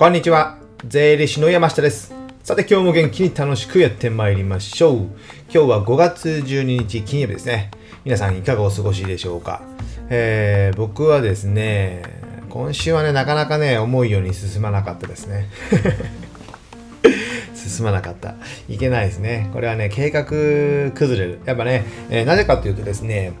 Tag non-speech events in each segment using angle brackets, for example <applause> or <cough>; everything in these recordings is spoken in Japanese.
こんにちは。税理士の山下です。さて今日も元気に楽しくやってまいりましょう。今日は5月12日金曜日ですね。皆さんいかがお過ごしでしょうか。えー、僕はですね、今週はね、なかなかね、思うように進まなかったですね。<laughs> 進まなかった。いけないですね。これはね、計画崩れる。やっぱね、えーなぜかというとですね、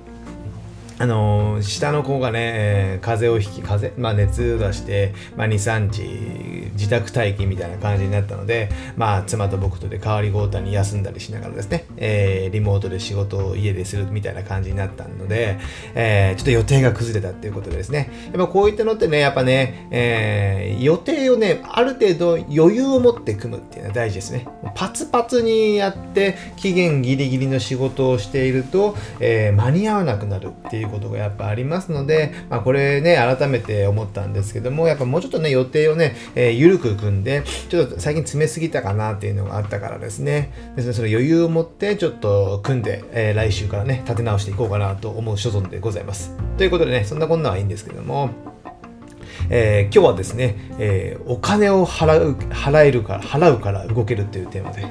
あの下の子がね、風邪をひき、風邪、まあ、熱を出して、まあ、2、3日自宅待機みたいな感じになったので、まあ、妻と僕とで代わり交代に休んだりしながらですね、えーリモートで仕事を家でするみたいな感じになったので、えーちょっと予定が崩れたっていうことでですね、やっぱこういったのってね、やっぱね、えー予定をね、ある程度余裕を持って組むっていうのは大事ですね。パツパツにやって、期限ギリギリの仕事をしていると、えー間に合わなくなるっていうことがやっぱありますので、まあ、これね、改めて思ったんですけども、やっぱもうちょっとね、予定をね、えー緩く組んで、ちょっと最近詰めすぎたかなっていうのがあったからですね、ですねその余裕を持ってちょっと組んで、えー来週からね、立て直していこうかなと思う所存でございます。ということでね、そんなこんなはいいんですけども、えー今日はですね、えーお金を払う払えるから払うから動けるっていうテーマで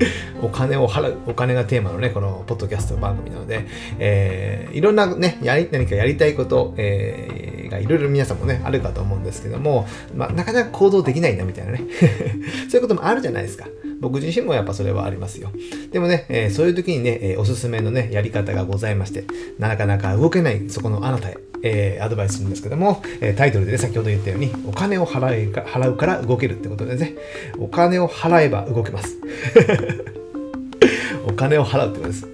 <laughs> お金を払うお金がテーマのねこのポッドキャスト番組なので、えーいろんなねやり何かやりたいこと、えーがいろいろ皆さんもねあるかと思うんですけども、まあ、なかなか行動できないなみたいなね。<laughs> そういうこともあるじゃないですか。僕自身もやっぱそれはありますよでもね、えーそういう時にね、えーおすすめのねやり方がございましてなかなか動けないそこのあなたへえーアドバイスするんですけども、えタイトルでね、先ほど言ったように、お金を払えか払うから動けるってことでね、お金を払えば動けます。<laughs> お金を払うってことです。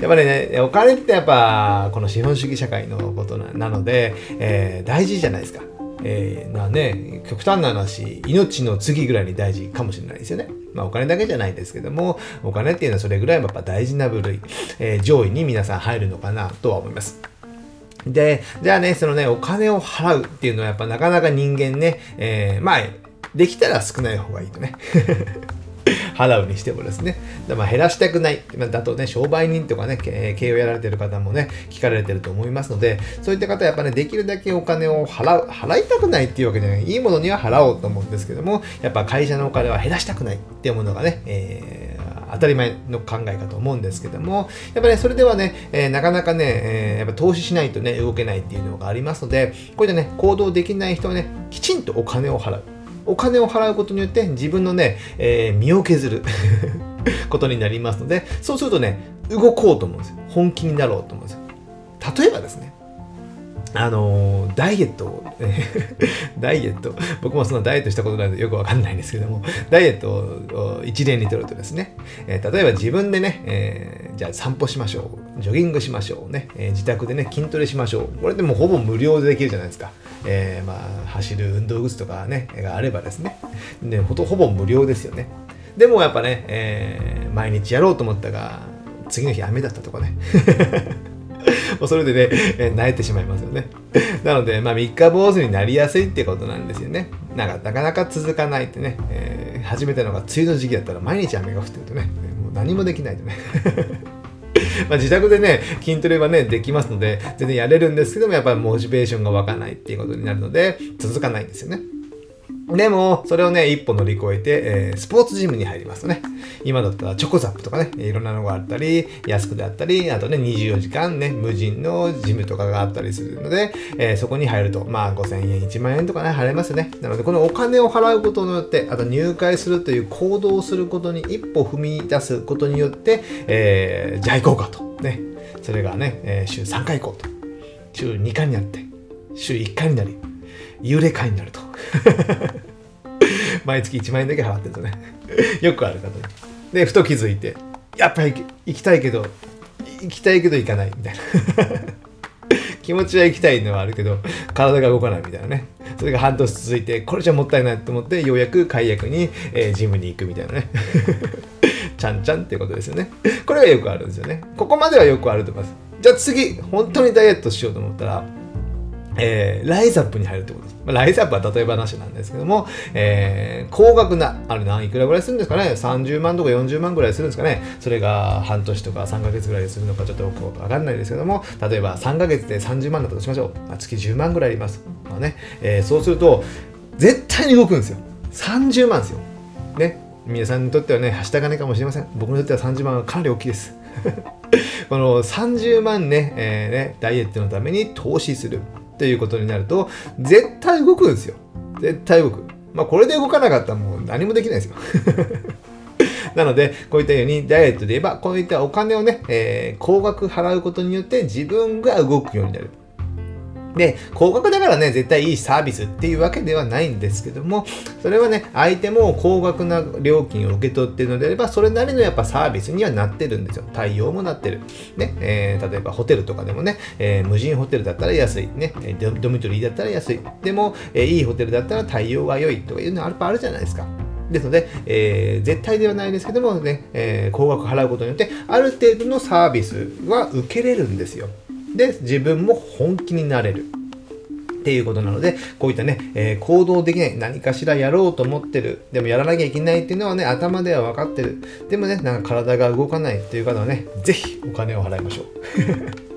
やっぱりね、お金ってやっぱ、この資本主義社会のことななので、えー大事じゃないですか。えー、なね、極端な話、命の次ぐらいに大事かもしれないですよね。まあお金だけじゃないですけども、お金っていうのはそれぐらいやっぱ大事な部類、えー上位に皆さん入るのかなとは思います。で、じゃあね、そのね、お金を払うっていうのはやっぱなかなか人間ね、えーまあ、できたら少ない方がいいとね。払うにしてもですね。でまあ、減らしたくない。まだとね、商売人とかね、経経営をやられてる方もね、聞かれてると思いますので、そういった方はやっぱね、できるだけお金を払う、払いたくないっていうわけじゃない。いいものには払おうと思うんですけども、やっぱ会社のお金は減らしたくないっていうものがね、えー当たり前の考えかと思うんですけども、やっぱり、ね、それではね、えーなかなかね、えーやっぱ投資しないとね、動けないっていうのがありますので、こういったね、行動できない人はね、きちんとお金を払う。お金を払うことによって自分のね、えー身を削る <laughs> ことになりますので、そうするとね、動こうと思うんですよ。本気になろうと思うんですよ。例えばですね、あのーダイエットを、<laughs> ダイエット、僕もそんなダイエットしたことないのでよくわかんないんですけども、ダイエットを一例にとるとですね、えー例えば自分でね、えーじゃあ散歩しましょう、ジョギングしましょうね、えー自宅でね、筋トレしましょう。これでもほぼ無料でできるじゃないですか。えーまあ、走る運動靴とかね、があればですね、でほとほぼ無料ですよね。でもやっぱね、えー毎日やろうと思ったが、次の日雨だったとかね。<laughs> もうそれでね、えー泣いてしまいますよね。なので、まあ、三日坊主になりやすいってことなんですよね。なんかなかなか続かないってね、えー始めたのが梅雨の時期だったら毎日雨が降ってるとね、もう何もできないとね。まあ自宅でね、筋トレはね、できますので、全然やれるんですけども、やっぱりモチベーションが湧かないっていうことになるので、続かないんですよね。でも、それをね、一歩乗り越えて、えースポーツジムに入りますね、今だったらチョコザップとかね、いろんなのがあったり、安くであったり、あとね、24時間ね、無人のジムとかがあったりするので、えーそこに入ると、まあ5000円、1万円とかね、払えますよね。なので、このお金を払うことによって、あと入会するという行動をすることに一歩踏み出すことによって、えーじゃあ行こうかと。ね。それがね、えー週3回行こうと。週2回になって、週1回になり、幽霊会になると。<laughs> 毎月1万円だけ払ってるとね。<laughs> よくある方でふと気づいてやっぱり行きたいけど行きたいけど行かないみたいな。<laughs> 気持ちは行きたいのはあるけど体が動かないみたいなね。それが半年続いてこれじゃもったいないと思ってようやく解約に、えージムに行くみたいなね。ちゃんちゃんっていうことですよね。これはよくあるんですよね。ここまではよくあると思います。じゃあ次本当にダイエットしようと思ったらえーライズアップに入るってことです。まあライズアップは例え話なんですけども、えー高額な、あれ何いくらぐらいするんですかね ?30 万とか40万ぐらいするんですかね？それが半年とか3ヶ月ぐらいするのかちょっとよくわかんないですけども、例えば3ヶ月で30万だったとしましょう。まあ、月10万ぐらいあります。まあね、えーそうすると、絶対に動くんですよ。30万ですよ。ね。皆さんにとってはね、はした金かもしれません。僕にとっては30万はかなり大きいです。<laughs> この30万ね,、えーね、ダイエットのために投資するということになると、絶対動くんですよ。絶対動く。まあ、これで動かなかったらもう何もできないですよ。<laughs> なので、こういったようにダイエットで言えば、こういったお金をね、えー、高額払うことによって自分が動くようになる。で、高額だからね、絶対いいサービスっていうわけではないんですけども、それはね、相手も高額な料金を受け取っているのであれば、それなりのやっぱサービスにはなってるんですよ。対応もなってる。ね、えー、例えばホテルとかでもね、えー、無人ホテルだったら安い。ね、ドドミトリーだったら安い。でも、えー、いいホテルだったら対応が良いとかいうのはやっぱあるじゃないですか。ですので、えー、絶対ではないですけどもね、えー、高額払うことによって、ある程度のサービスは受けれるんですよ。で、自分も本気になれる。っていうことなので、こういったね、えー、行動できない、何かしらやろうと思ってる、でもやらなきゃいけないっていうのはね、頭では分かってる。でもね、なんか体が動かないっていう方はね、ぜひお金を払いましょう。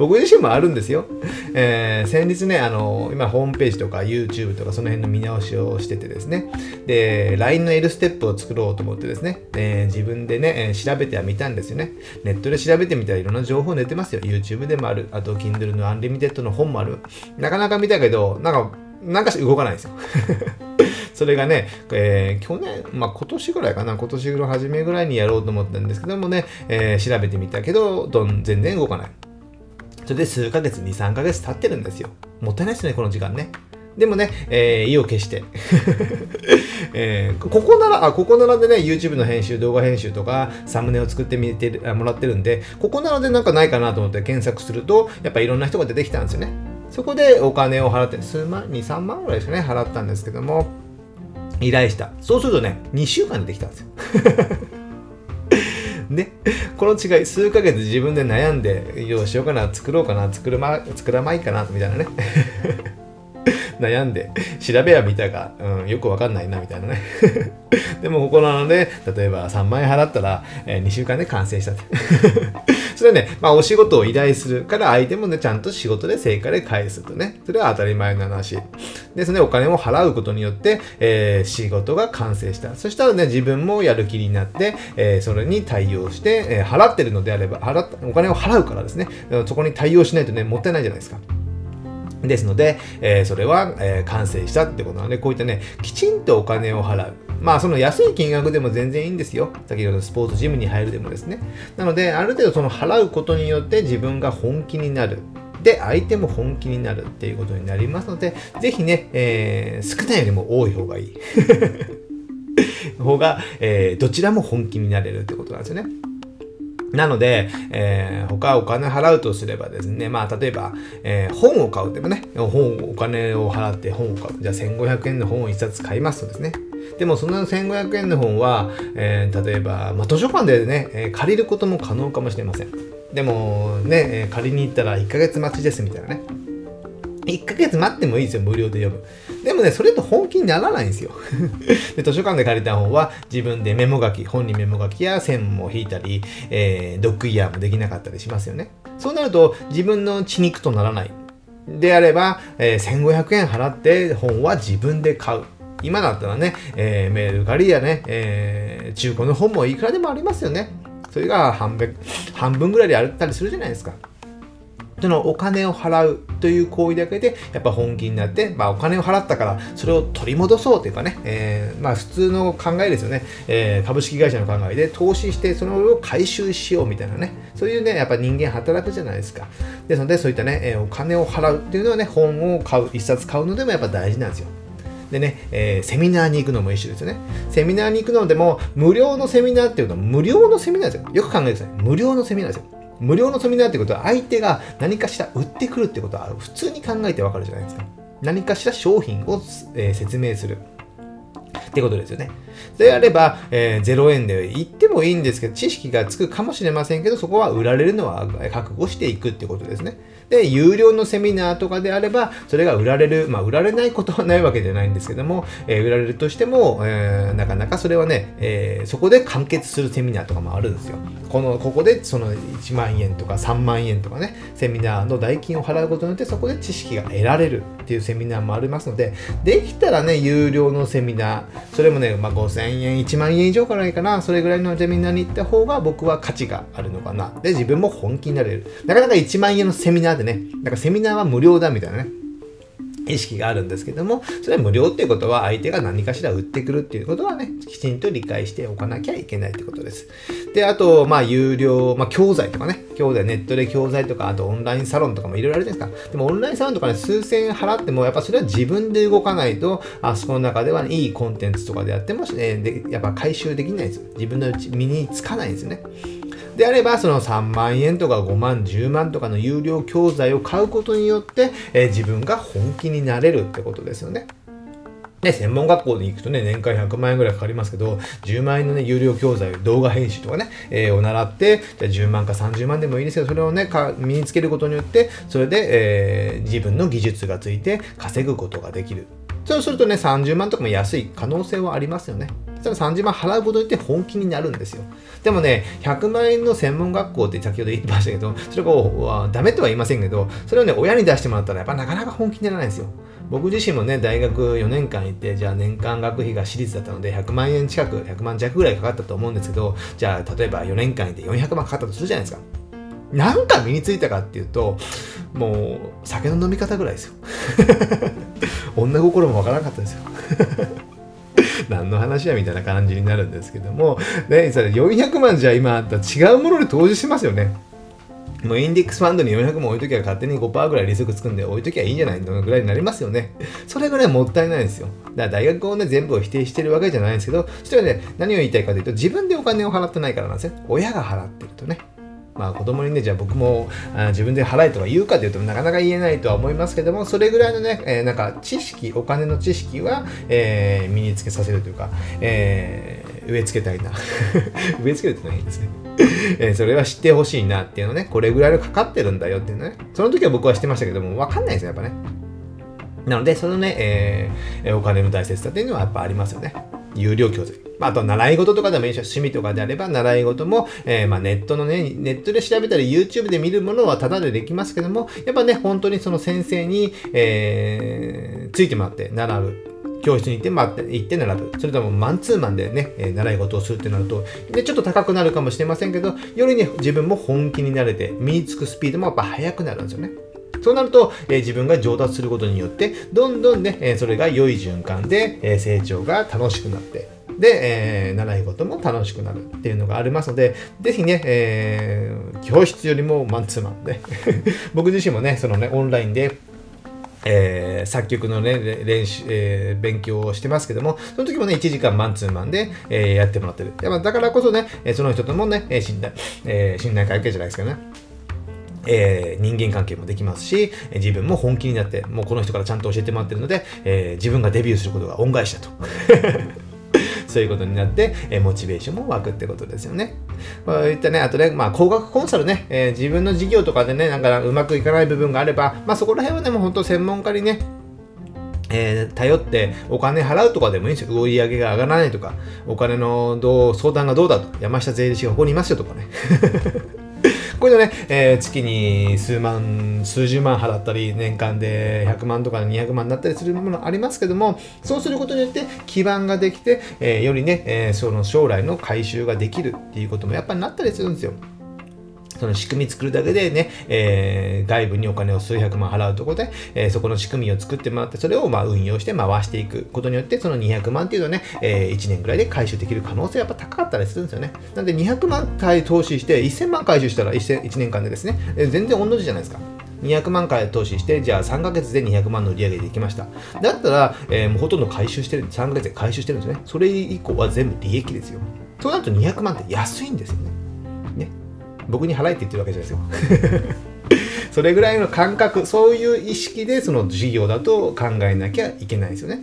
僕自身もあるんですよ。えー、先日ね、あの、今ホームページとか YouTube とかその辺の見直しをしててですね、で、LINE の L ステップを作ろうと思ってですね、えー、自分でね、えー、調べてはみたんですよね。ネットで調べてみたらいろんな情報出てますよ。YouTube でもある。あと、Kindle の Unlimited の本もある。なかなか見たけど、なんか、なんかし動かないんですよ。<laughs> それがね、えー、去年、まあ今年ぐらいかな、今年の初めぐらいにやろうと思ったんですけどもね、えー、調べてみたけど、どん全然動かない。それで数ヶ月、2、3ヶ月経ってるんですよ。もったいないですね、この時間ね。でもね、えー、意を決して、<laughs> えー、ここなら、あ、ここならでね、YouTube の編集、動画編集とか、サムネを作ってみてもらってるんで、ここならでなんかないかなと思って検索すると、やっぱいろんな人が出てきたんですよね。そこでお金を払って、数万、2、3万ぐらいですかね、払ったんですけども、依頼した。そうするとね、2週間でできたんですよ。<laughs> ね、この違い、数ヶ月自分で悩んで、どうしようかな、作ろうかな、作るま、作らないかな、みたいなね。<laughs> 悩んで、調べは見たが、うん、よくわかんないな、みたいなね。<laughs> でも、ここなので、例えば3万円払ったら、えー、2週間で完成したって。<laughs> それはね、まあ、お仕事を依頼するから相手もね、ちゃんと仕事で成果で返すとね。それは当たり前の話。ですね、お金を払うことによって、えー、仕事が完成した。そしたらね、自分もやる気になって、えー、それに対応して、えー、払ってるのであれば、払っお金を払うからですね、そこに対応しないとね、もったいないじゃないですか。ですので、えー、それは、えー、完成したってことなので、こういったね、きちんとお金を払う。まあ、その安い金額でも全然いいんですよ。先ほどのスポーツジムに入るでもですね。なので、ある程度その払うことによって自分が本気になる。で、相手も本気になるっていうことになりますので、ぜひね、えー、少ないよりも多い方がいい。<laughs> 方が、えー、どちらも本気になれるってことなんですよね。なので、えー、他お金払うとすればですね、まあ、例えば、えー、本を買うでもね、本、お金を払って本を買う。じゃあ1500円の本を1冊買いますとですね。でもその1500円の本は、えー、例えば、まあ、図書館でね、え、借りることも可能かもしれません。でもね、え、借りに行ったら1ヶ月待ちですみたいなね。1ヶ月待ってもいいですよ、無料で読む。でもね、それと本気にならないんですよ。<laughs> で図書館で借りた本は自分でメモ書き、本にメモ書きや線も引いたり、えー、ドッグイヤーもできなかったりしますよね。そうなると自分の血肉とならない。であれば、えー、1500円払って本は自分で買う。今だったらね、えー、メール借りやね、えー、中古の本もいくらでもありますよね。それが半分半分ぐらいであったりするじゃないですか。そのお金を払うという行為だけでやっぱ本気になって、まあ、お金を払ったからそれを取り戻そうというかね、えー、まあ、普通の考えですよね、えー、株式会社の考えで投資してそれを回収しようみたいなねそういうねやっぱ人間働くじゃないですかですのでそういったね、えー、お金を払うっていうのはね本を買う一冊買うのでもやっぱ大事なんですよでね、えー、セミナーに行くのも一緒ですよね。セミナーに行くのでも、無料のセミナーっていうのは無料のセミナーですよ。よく考えてください。無料のセミナーですよ。無料のセミナーってことは相手が何かしら売ってくるってことは普通に考えてわかるじゃないですか。何かしら商品を、えー、説明する。ってことですよね。であれば、えー、0円で言ってもいいんですけど、知識がつくかもしれませんけど、そこは売られるのは覚悟していくってことですね。で、有料のセミナーとかであれば、それが売られる、まあ、売られないことはないわけじゃないんですけども、えー、売られるとしても、えー、なかなかそれはね、えー、そこで完結するセミナーとかもあるんですよ。この、ここでその1万円とか3万円とかね、セミナーの代金を払うことによって、そこで知識が得られるっていうセミナーもありますので、できたらね、有料のセミナー、それもね、まあ、円、1万円以上からいいかな、それぐらいのセミナーに行った方が僕は価値があるのかな。で、自分も本気になれる。なかなか1万円のセミナーでね、なんかセミナーは無料だみたいなね。意識があるんですけども、それは無料っていうことは相手が何かしら売ってくるっていうことはね、きちんと理解しておかなきゃいけないってことです。で、あと、まあ、有料、まあ、教材とかね、教材、ネットで教材とか、あとオンラインサロンとかもいろいろあるじゃないですか。でも、オンラインサロンとかね、数千円払っても、やっぱそれは自分で動かないと、あそこの中では、ね、いいコンテンツとかでやっても、ね、でやっぱ回収できないんですよ。自分の身につかないんですよね。であれば、その3万円とか5万、10万とかの有料教材を買うことによって、えー、自分が本気になれるってことですよね。ね、専門学校に行くとね、年間100万円ぐらいかかりますけど、10万円のね、有料教材、動画編集とかね、えー、を習って、じゃ10万か30万でもいいですけど、それをね、身につけることによって、それで、えー、自分の技術がついて稼ぐことができる。そうするとね、30万とかも安い可能性はありますよね。そしたら30万払うことによって本気になるんですよ。でもね、100万円の専門学校って先ほど言ってましたけど、それをダメとは言いませんけど、それをね、親に出してもらったらやっぱなかなか本気にならないんですよ。僕自身もね、大学4年間行って、じゃあ年間学費が私立だったので、100万円近く、100万弱ぐらいかかったと思うんですけど、じゃあ例えば4年間行って400万かかったとするじゃないですか。なんか身についたかっていうと、もう酒の飲み方ぐらいですよ。<laughs> 女心もわからなかったですよ。何の話やみたいな感じになるんですけども、ね、それ400万じゃ今違うものに投資しますよね。もうインデックスファンドに400万置いときゃ勝手に5%ぐらい利息つくんで置いときゃいいんじゃないのぐらいになりますよね。それぐらいもったいないですよ。だから大学をね、全部を否定してるわけじゃないんですけど、そしたらね、何を言いたいかというと、自分でお金を払ってないからなんですよ。親が払ってるとね。まあ子供にね、じゃあ僕もあ自分で払えとか言うかというとなかなか言えないとは思いますけども、それぐらいのね、えー、なんか知識、お金の知識は、えー、身につけさせるというか、えー、植え付けたいな。<laughs> 植え付けるってのはいいですね。<laughs> えそれは知ってほしいなっていうのね、これぐらいのかかってるんだよっていうのね、その時は僕は知ってましたけども、わかんないですよ、やっぱね。なので、そのね、えー、お金の大切さっていうのはやっぱありますよね。有料教材。あと、習い事とかでもいいし、趣味とかであれば、習い事も、えー、まあ、ネットのね、ネットで調べたり、YouTube で見るものはタダでできますけども、やっぱね、本当にその先生に、えー、ついてもらって習う。教室に行って、まあ、行って習う。それともマンツーマンでね、えー、習い事をするってなると、で、ちょっと高くなるかもしれませんけど、よりね、自分も本気になれて、身につくスピードもやっぱ速くなるんですよね。そうなると、え、自分が上達することによって、どんどんね、え、それが良い循環で、え、成長が楽しくなって、で、えー、習い事も楽しくなるっていうのがありますので、ぜひね、えー、教室よりもマンツーマンで <laughs> 僕自身もね、そのね、オンラインで、えー、作曲のね、練習、えー、勉強をしてますけども、その時もね、1時間マンツーマンで、えー、やってもらってる。だからこそね、その人ともね、信頼、えー、信頼関係じゃないですかね。えー、人間関係もできますし、自分も本気になって、もうこの人からちゃんと教えてもらってるので、えー、自分がデビューすることが恩返しだと。<laughs> そういうことになって、えモチベーションも湧くってことですよね。こういったね、あとね、まあ、高額コンサルね、えー、自分の事業とかでね、なんかうまくいかない部分があれば、まあ、そこら辺はね、もう本当専門家にね、えー、頼ってお金払うとかでもいいんですよ。売り上げが上がらないとか、お金のどう相談がどうだと、山下税理士がここにいますよとかね。これでね、えー、月に数万、数十万払ったり、年間で100万とか200万になったりするものありますけども、そうすることによって基盤ができて、えー、よりね、えー、その将来の回収ができるっていうこともやっぱりなったりするんですよ。その仕組み作るだけでね、えー、外部にお金を数百万払うところで、えー、そこの仕組みを作ってもらって、それをまあ運用して回していくことによって、その200万っていうのはね、えー、1年ぐらいで回収できる可能性はやっぱ高かったりするんですよね。なんで200万回投資して1000万回収したら 1, 1年間でですね、えー、全然同じじゃないですか。200万回投資して、じゃあ3ヶ月で200万の売上げできました。だったら、えー、もうほとんど回収してる、3ヶ月で回収してるんですね。それ以降は全部利益ですよ。そうなると200万って安いんですよね。僕に払えって言ってるわけじゃないですよ。<laughs> それぐらいの感覚そういう意識でその事業だと考えなきゃいけないですよね。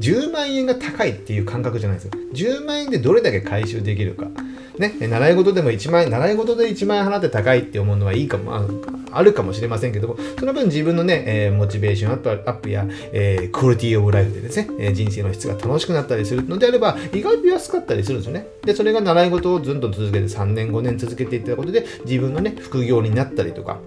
10万円が高いっていう感覚じゃないですよ。10万円でどれだけ回収できるか。ね、習い事でも1万円、習い事で1万円払って高いって思うのはいいかも、あるかもしれませんけども、その分自分のね、えー、モチベーションアップアップや、えー、クオリティオブライフでですね、え、人生の質が楽しくなったりするのであれば、意外と安かったりするんですよね。で、それが習い事をずっと続けて3年、5年続けていったことで、自分のね、副業になったりとか、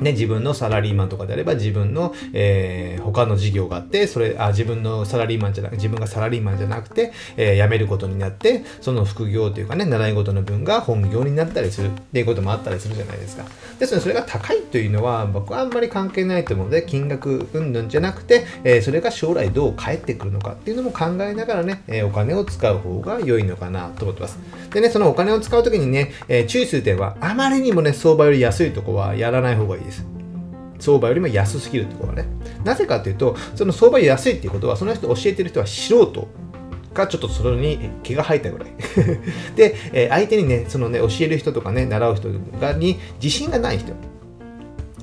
ね、自分のサラリーマンとかであれば自分の、えー、他の事業があって、それ、あ、自分のサラリーマンじゃなく、自分がサラリーマンじゃなくて、えー、辞めることになって、その副業というかね、習い事の分が本業になったりするっていうこともあったりするじゃないですか。ですので、それが高いというのは、僕はあんまり関係ないと思うので、金額云々じゃなくて、えー、それが将来どう返ってくるのかっていうのも考えながらね、えお金を使う方が良いのかなと思ってます。でね、そのお金を使うときにね、え注意する点は、あまりにもね、相場より安いとこはやらない方がいいです。相場よりも安すぎるってことはね。なぜかというと、その相場安いっていうことは、その人教えてる人は素人かちょっとそれに毛が生えたぐらい <laughs> で、えー、相手にね、そのね、教える人とかね、習う人がに自信がない人。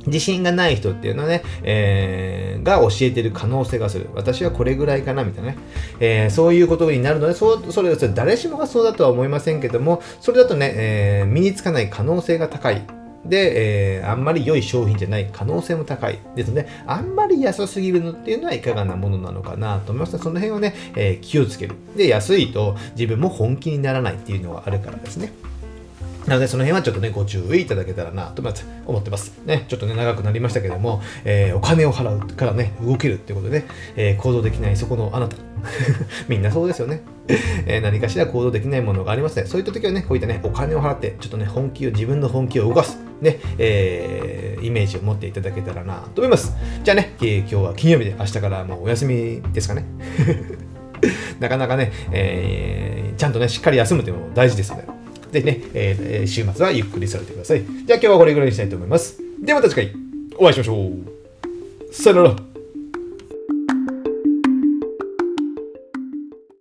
自信がない人っていうのはね、えー、が教えてる可能性がする。私はこれぐらいかなみたいなね。えー、そういうことになるので、そうそれ誰しもがそうだとは思いませんけども、それだとね、えー、身につかない可能性が高いで、えー、あんまり良い商品じゃない可能性も高いですので、あんまり安すぎるのっていうのはいかがなものなのかなと思いますので、その辺をね、えー、気をつける。で、安いと自分も本気にならないっていうのがあるからですね。なので、その辺はちょっとね、ご注意いただけたらなと思ってます。ね、ちょっとね、長くなりましたけども、えー、お金を払うからね、動けるっていうことで、ね、えー、行動できないそこのあなた。<laughs> みんなそうですよね。えー、何かしら行動できないものがありますね。そういった時はね、こういったね、お金を払って、ちょっとね、本気を、自分の本気を動かす、ね、えー、イメージを持っていただけたらなと思います。じゃあね、え、今日は金曜日で明日からまあお休みですかね。<laughs> なかなかね、えー、ちゃんとね、しっかり休むというのも大事ですので、ぜひね、えー、週末はゆっくりされてください。じゃあ今日はこれぐらいにしたいと思います。ではまた次回お会いしましょう。さよなら。